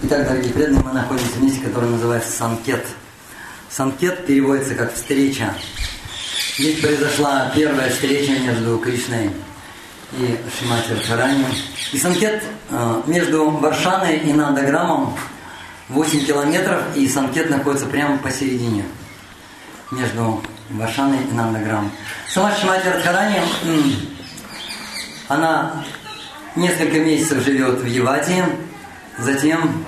Итак, дорогие преданные, мы находимся в месте, которое называется Санкет. Санкет переводится как «встреча». Здесь произошла первая встреча между Кришной и Шимати Радхарани. И Санкет э, между Варшаной и Нандаграмом 8 километров, и Санкет находится прямо посередине между Варшаной и Нандаграмом. Сама Шимати Радхарани, она несколько месяцев живет в Евате, затем,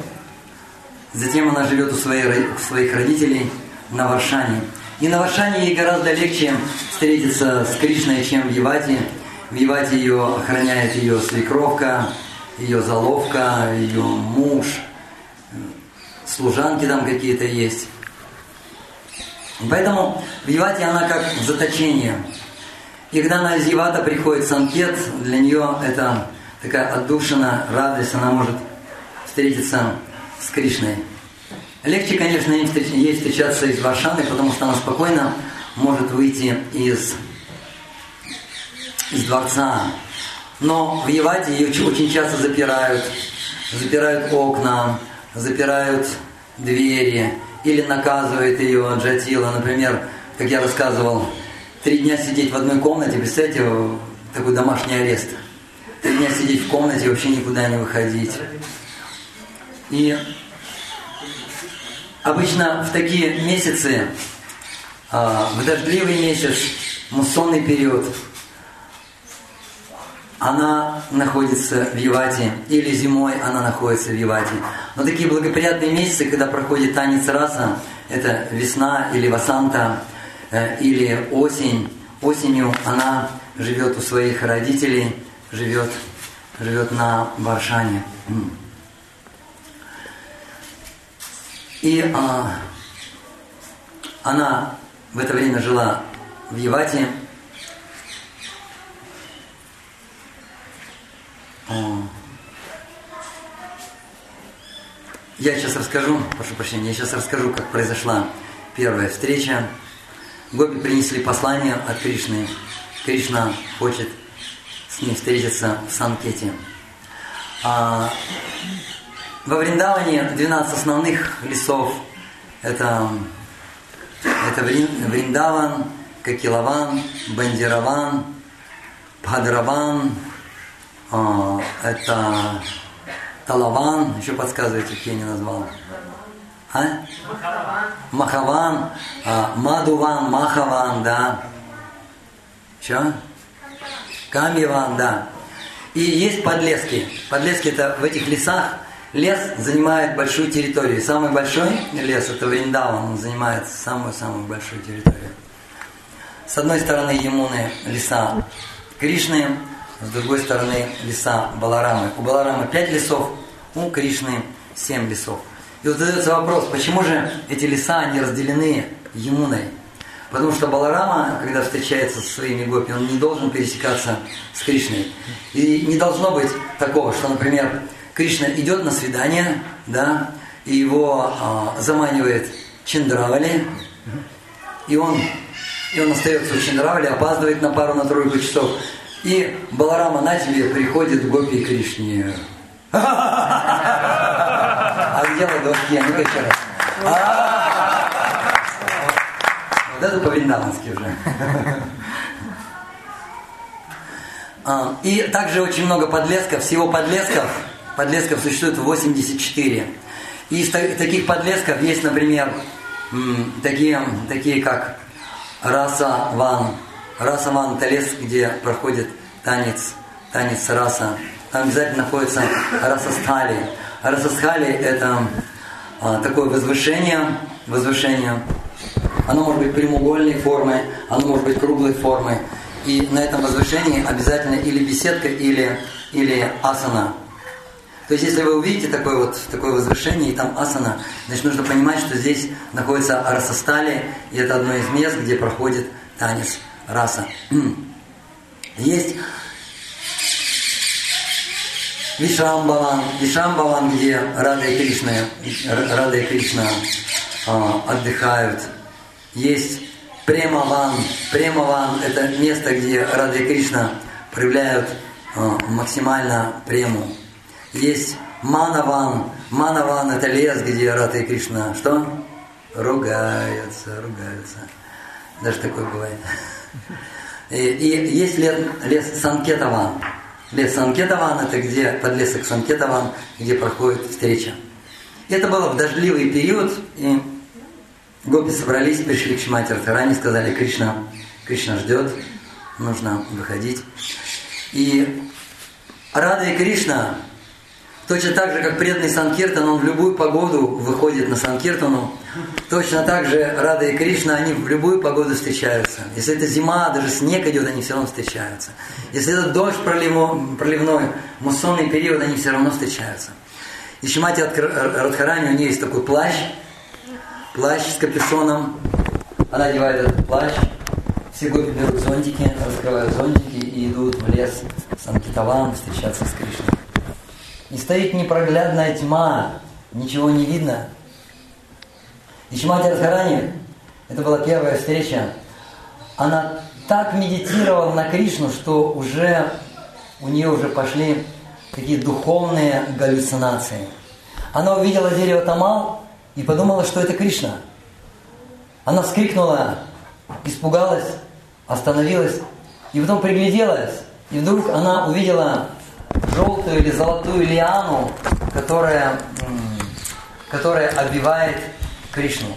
затем она живет у, своих родителей на Варшане. И на Варшане ей гораздо легче встретиться с Кришной, чем в Евате. В Евате ее охраняет ее свекровка, ее заловка, ее муж, служанки там какие-то есть. Поэтому в Евате она как в заточении. И когда она из Евата приходит в Санкет, для нее это такая отдушина, радость, она может встретиться с Кришной. Легче, конечно, ей встречаться из Варшаны, потому что она спокойно может выйти из, из дворца. Но в Евате ее очень часто запирают. Запирают окна, запирают двери или наказывает ее Джатила. Например, как я рассказывал, три дня сидеть в одной комнате, представьте, такой домашний арест. Три дня сидеть в комнате, вообще никуда не выходить. И обычно в такие месяцы, а, в дождливый месяц, муссонный период, она находится в Евате, или зимой она находится в Евате. Но такие благоприятные месяцы, когда проходит танец раса, это весна или васанта, э, или осень. Осенью она живет у своих родителей, живет, живет на Варшане. И а, она в это время жила в Евате. Я сейчас расскажу, прошу прощения, я сейчас расскажу, как произошла первая встреча. Гопи принесли послание от Кришны. Кришна хочет с ней встретиться в Санкете. А, во Вриндаване 12 основных лесов. Это, это Вриндаван, Кокилаван, Бандираван, Бхадраван, а, это Талаван, еще подсказывайте, какие я не назвал. А? Махаван. А, Мадуван, Махаван, да. Что? Камиван, да. И есть подлески. Подлески это в этих лесах лес занимает большую территорию. Самый большой лес это Вриндаван, он занимает самую-самую большую территорию. С одной стороны Емуны леса Кришны, с другой стороны леса Баларамы. У Баларамы пять лесов, у Кришны семь лесов. И вот задается вопрос, почему же эти леса, они разделены Емуной? Потому что Баларама, когда встречается со своими гопи, он не должен пересекаться с Кришной. И не должно быть такого, что, например, Кришна идет на свидание, да, и его а, заманивает Чендравали, и он, и он остается у Чендравали, опаздывает на пару, на тройку часов. И Баларама на тебе приходит в гопи Кришне. А где ладошки? А ну-ка раз. Вот это по-вриндавански уже. А, и также очень много подлесков. Всего подлесков, подлесков существует 84. И из таких подлесков есть, например, такие, такие как раса ван. Раса ван – это лес, где проходит танец, танец раса. Там обязательно находится расастхали. Расастхали – это а, такое возвышение, возвышение. Оно может быть прямоугольной формы, оно может быть круглой формы. И на этом возвышении обязательно или беседка, или, или асана. То есть, если вы увидите такое вот такое возвышение, и там асана, значит, нужно понимать, что здесь находится расастали, и это одно из мест, где проходит танец раса. Есть Вишамбаван, Вишамбаван, где Рада и Кришна, Рада и Кришна а, отдыхают. Есть Премаван. Премаван – это место, где Рада и Кришна проявляют а, максимально прему. Есть Манаван. Манаван это лес, где Рата и Кришна что? Ругаются, ругаются. Даже такое бывает. И, и есть лес, лес Санкетаван. Лес Санкетаван это где подлесок Санкетаван, где проходит встреча. Это было в дождливый период, и гопи собрались, пришли к Шимати Радхарани, сказали, Кришна, Кришна ждет, нужно выходить. И Рада и Кришна, точно так же, как преданный Санкиртан, он в любую погоду выходит на Санкиртану, точно так же Рада и Кришна, они в любую погоду встречаются. Если это зима, даже снег идет, они все равно встречаются. Если это дождь проливной, проливной муссонный период, они все равно встречаются. И Шимати Радхарани, у нее есть такой плащ, плащ с капюшоном. Она одевает этот плащ, все гопи берут зонтики, раскрывают зонтики и идут в лес Санкитаван встречаться с Кришной. И стоит непроглядная тьма, ничего не видно. И Шимати Радхарани, это была первая встреча, она так медитировала на Кришну, что уже у нее уже пошли такие духовные галлюцинации. Она увидела дерево Тамал и подумала, что это Кришна. Она вскрикнула, испугалась, остановилась, и потом пригляделась, и вдруг она увидела желтую или золотую лиану, которая, которая обвивает Кришну.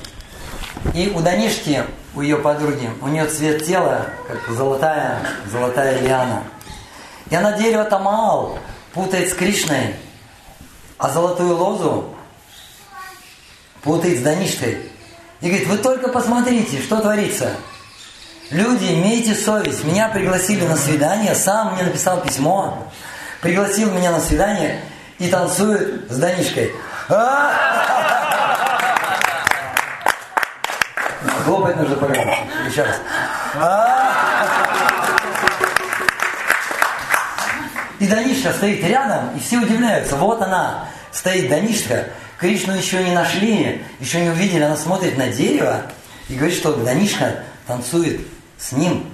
И у Данишки, у ее подруги, у нее цвет тела, как золотая, золотая лиана. И она дерево Тамал путает с Кришной, а золотую лозу путает с Данишкой. И говорит, вы только посмотрите, что творится. Люди, имейте совесть. Меня пригласили на свидание, сам мне написал письмо, пригласил меня на свидание и танцует с Данишкой. Хлопать нужно погромче. Еще раз. И Данишка стоит рядом, и все удивляются. Вот она, стоит Данишка. Кришну еще не нашли, еще не увидели. Она смотрит на дерево и говорит, что Данишка танцует с ним.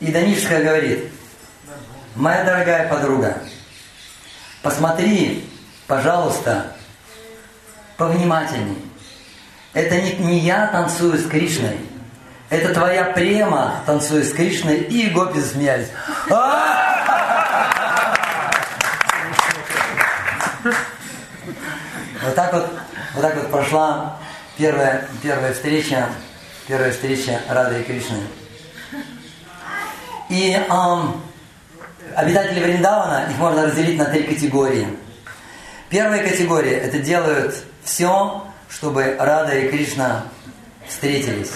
И Данишская говорит, моя дорогая подруга, посмотри, пожалуйста, повнимательней. Это не, не я танцую с Кришной, это твоя према танцует с Кришной, и гопи засмеялись. Вот так вот, вот так вот прошла первая, первая встреча первая встреча Рады и Кришны. И эм, обитатели Вриндавана, их можно разделить на три категории. Первая категория – это делают все, чтобы Рада и Кришна встретились.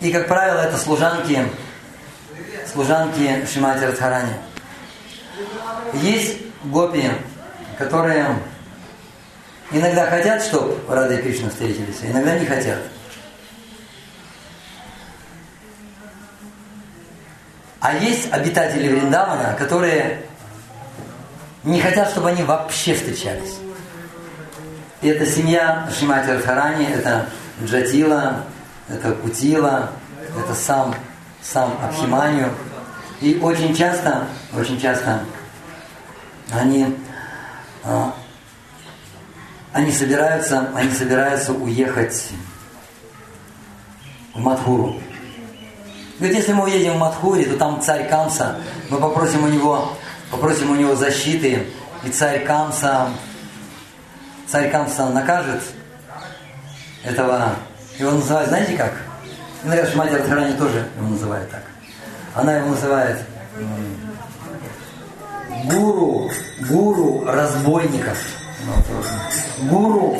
И, как правило, это служанки, служанки Шимати Радхарани. Есть гопи, которые иногда хотят, чтобы Рада и Кришна встретились, а иногда не хотят. А есть обитатели Вриндавана, которые не хотят, чтобы они вообще встречались. И это семья Шимати Радхарани, это Джатила, это Кутила, это сам, сам Абхиманию. И очень часто, очень часто они, а, они собираются, они собираются уехать в Мадхуру. Говорит, если мы уедем в Мадхури, то там царь Камса, мы попросим у него, попросим у него защиты, и царь Камса, царь Камса накажет этого, его называют, знаете как? Иногда Шмати Радхарани тоже его называет так. Она его называет гуру, гуру разбойников. Гуру,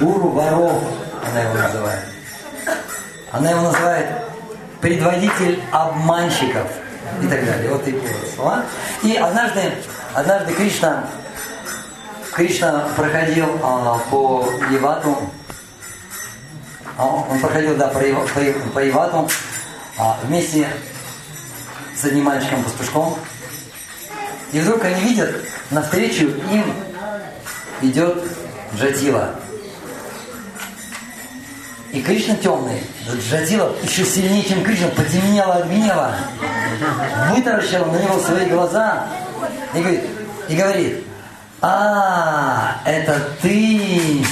гуру воров, она его называет. Она его называет предводитель обманщиков и так далее. Вот такие вот слова. И однажды, однажды Кришна, Кришна проходил а, по Евату, а, он проходил, да, по, по, по Евату а, вместе с одним мальчиком-пастушком. И вдруг они видят, навстречу им идет Джатила. И Кришна темный, Джадила еще сильнее, чем Кришна, потемнела от гнева, вытаращила на него свои глаза и говорит, и говорит А, это ты,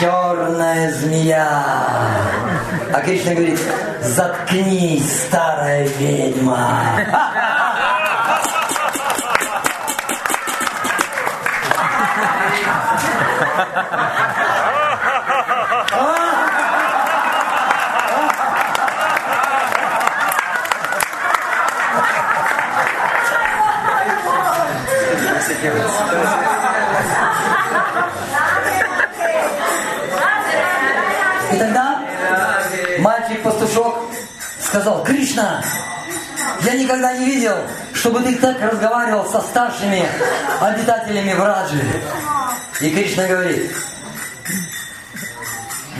черная змея. А Кришна говорит, заткнись, старая ведьма. И тогда мальчик-пастушок сказал, Кришна, я никогда не видел, чтобы ты так разговаривал со старшими обитателями Враджи. И Кришна говорит,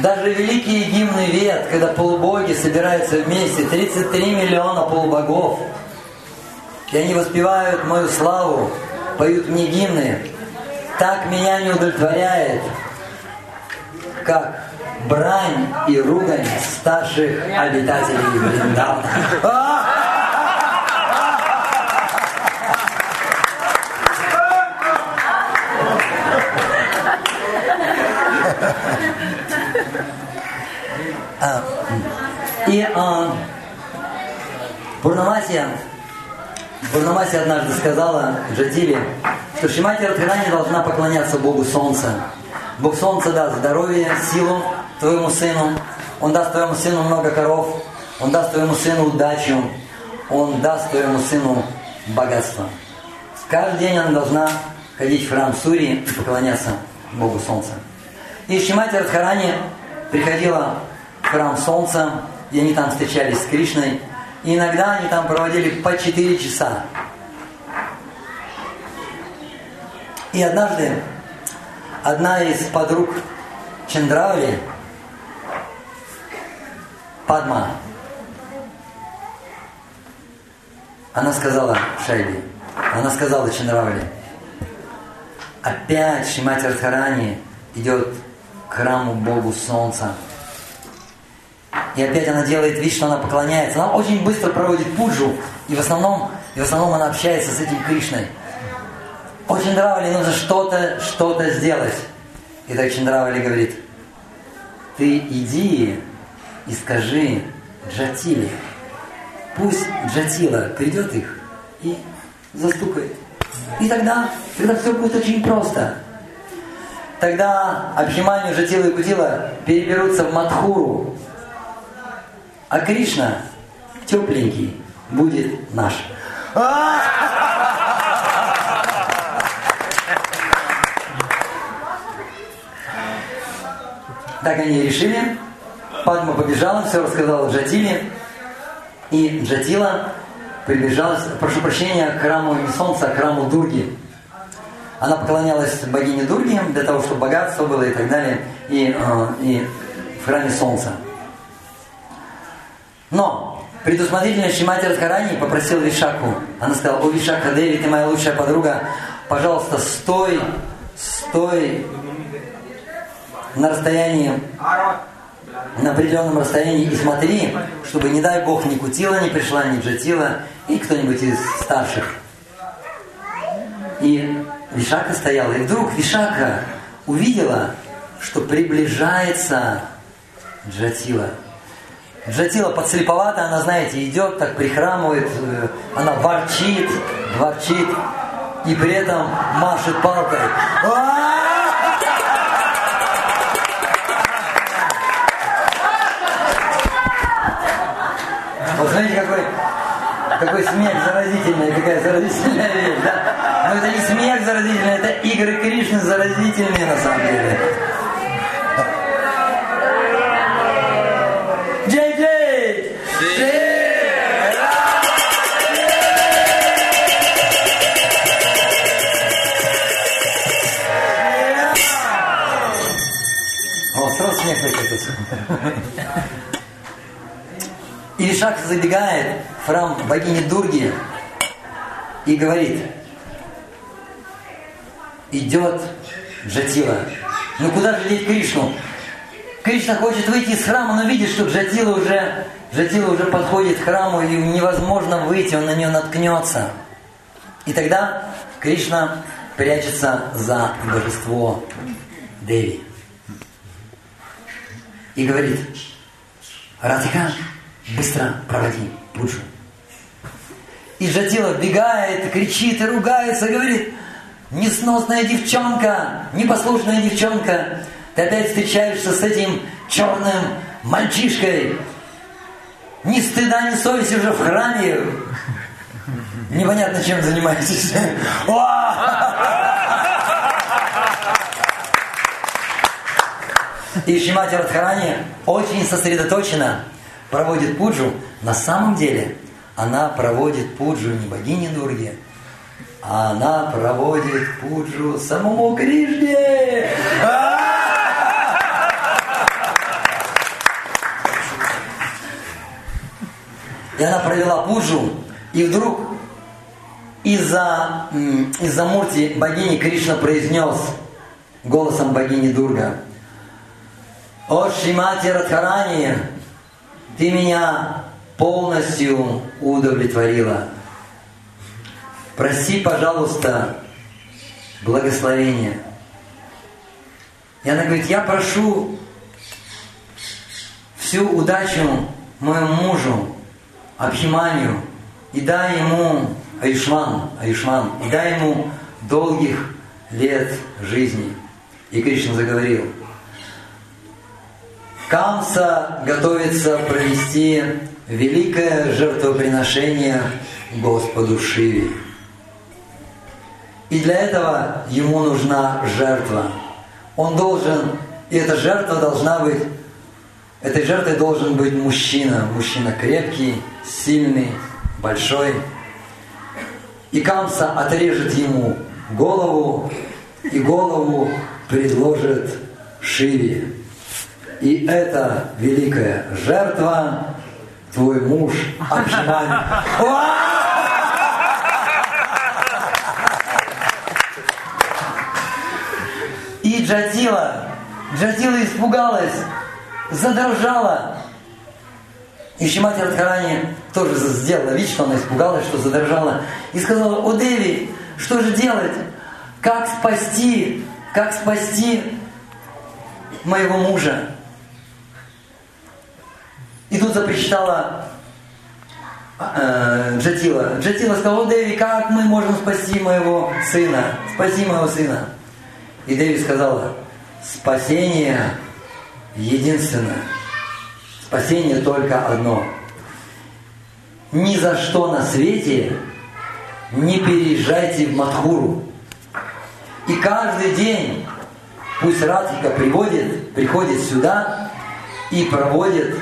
даже великие гимны вет, когда полубоги собираются вместе, 33 миллиона полубогов, и они воспевают мою славу, поют мне гимны, так меня не удовлетворяет, как брань и ругань старших обитателей Вриндавна. А, и а, Пурнамасия, Пурнамасия однажды сказала Джатиле, что Шимати Радхарани должна поклоняться Богу Солнца. Бог Солнца даст здоровье, силу твоему сыну, Он даст твоему сыну много коров, Он даст твоему сыну удачу, Он даст твоему сыну богатство. Каждый день она должна ходить в храм Сури и поклоняться Богу Солнца. И Шимати Радхарани приходила в храм Солнца, и они там встречались с Кришной. И иногда они там проводили по 4 часа. И однажды одна из подруг Чандравли, Падма, она сказала Шайби, она сказала Чандравли, опять Шимати Радхарани идет к храму Богу Солнца. И опять она делает вид, что она поклоняется. Она очень быстро проводит пуджу, и в основном, и в основном она общается с этим Кришной. Очень Чандравали нужно что-то, что-то сделать. И так Чандравали говорит, ты иди и скажи Джатиле, пусть Джатила придет их и застукает. И тогда, тогда все будет очень просто. Тогда Абхиманию, Джатила и Кудила переберутся в Мадхуру, а Кришна тепленький будет наш. Так они решили. Падма побежала, все рассказала Джатиле. И Джатила прибежала, прошу прощения, к храму не солнца, к храму Дурги. Она поклонялась богине Дурги для того, чтобы богатство было и так далее. И, э, и в храме солнца. Но предусмотрительно Шимати Радхарани попросил Вишаку. Она сказала, о Вишака Деви, ты моя лучшая подруга, пожалуйста, стой, стой на расстоянии, на определенном расстоянии и смотри, чтобы, не дай Бог, ни Кутила не пришла, ни Джатила, и кто-нибудь из старших. И Вишака стояла, и вдруг Вишака увидела, что приближается Джатила. Джатила подслеповата, она, знаете, идет, так прихрамывает, э, она ворчит, ворчит, и при этом машет палкой. Вот знаете, какой, какой смех заразительный, какая заразительная вещь, да? Но это не смех заразительный, это игры Кришны заразительные на самом деле. О, сразу смех выкатился. И Вишак забегает в храм богини Дурги и говорит, идет Джатила. Ну куда же деть Кришну? Кришна хочет выйти из храма, но видит, что Джатила уже, Джатила уже подходит к храму, и невозможно выйти, он на нее наткнется. И тогда Кришна прячется за божество Деви. И говорит, Радхика, быстро проводи Пуджу. И Джатила бегает, кричит и ругается, говорит, несносная девчонка, непослушная девчонка, ты опять встречаешься с этим черным мальчишкой, ни стыда, ни совести уже в храме. Непонятно, чем занимаетесь. И Шимати Радхарани очень сосредоточенно проводит пуджу. На самом деле она проводит пуджу не богине Дурге, а она проводит пуджу самому Кришне. И она провела пуджу, и вдруг из-за из мурти богини Кришна произнес голосом богини Дурга, «О Шримати Радхарани, ты меня полностью удовлетворила. Проси, пожалуйста, благословения». И она говорит, я прошу всю удачу моему мужу, Абхиманию, и дай ему Аюшман, Аюшман, и дай ему долгих лет жизни. И Кришна заговорил. Камса готовится провести великое жертвоприношение Господу Шиве. И для этого ему нужна жертва. Он должен, и эта жертва должна быть, этой жертвой должен быть мужчина. Мужчина крепкий, сильный, большой. И Камса отрежет ему голову, и голову предложит Шиве. И эта великая жертва твой муж Акшимани. И Джатила, Джатила испугалась, задрожала. И Шимати Радхарани тоже сделала вид, что она испугалась, что задрожала. И сказала, о Деви, что же делать? Как спасти, как спасти моего мужа? И тут запричитала э, Джатила. Джатила сказала, о Деви, как мы можем спасти моего сына? Спаси моего сына. И Деви сказала, спасение единственное. Спасение только одно. Ни за что на свете не переезжайте в Мадхуру. И каждый день пусть Радхика приводит, приходит сюда и проводит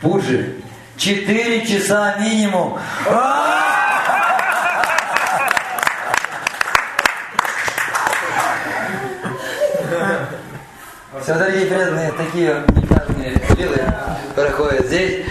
пуджи. Четыре часа минимум. Все, дорогие преданные, такие уникальные лилы проходят здесь.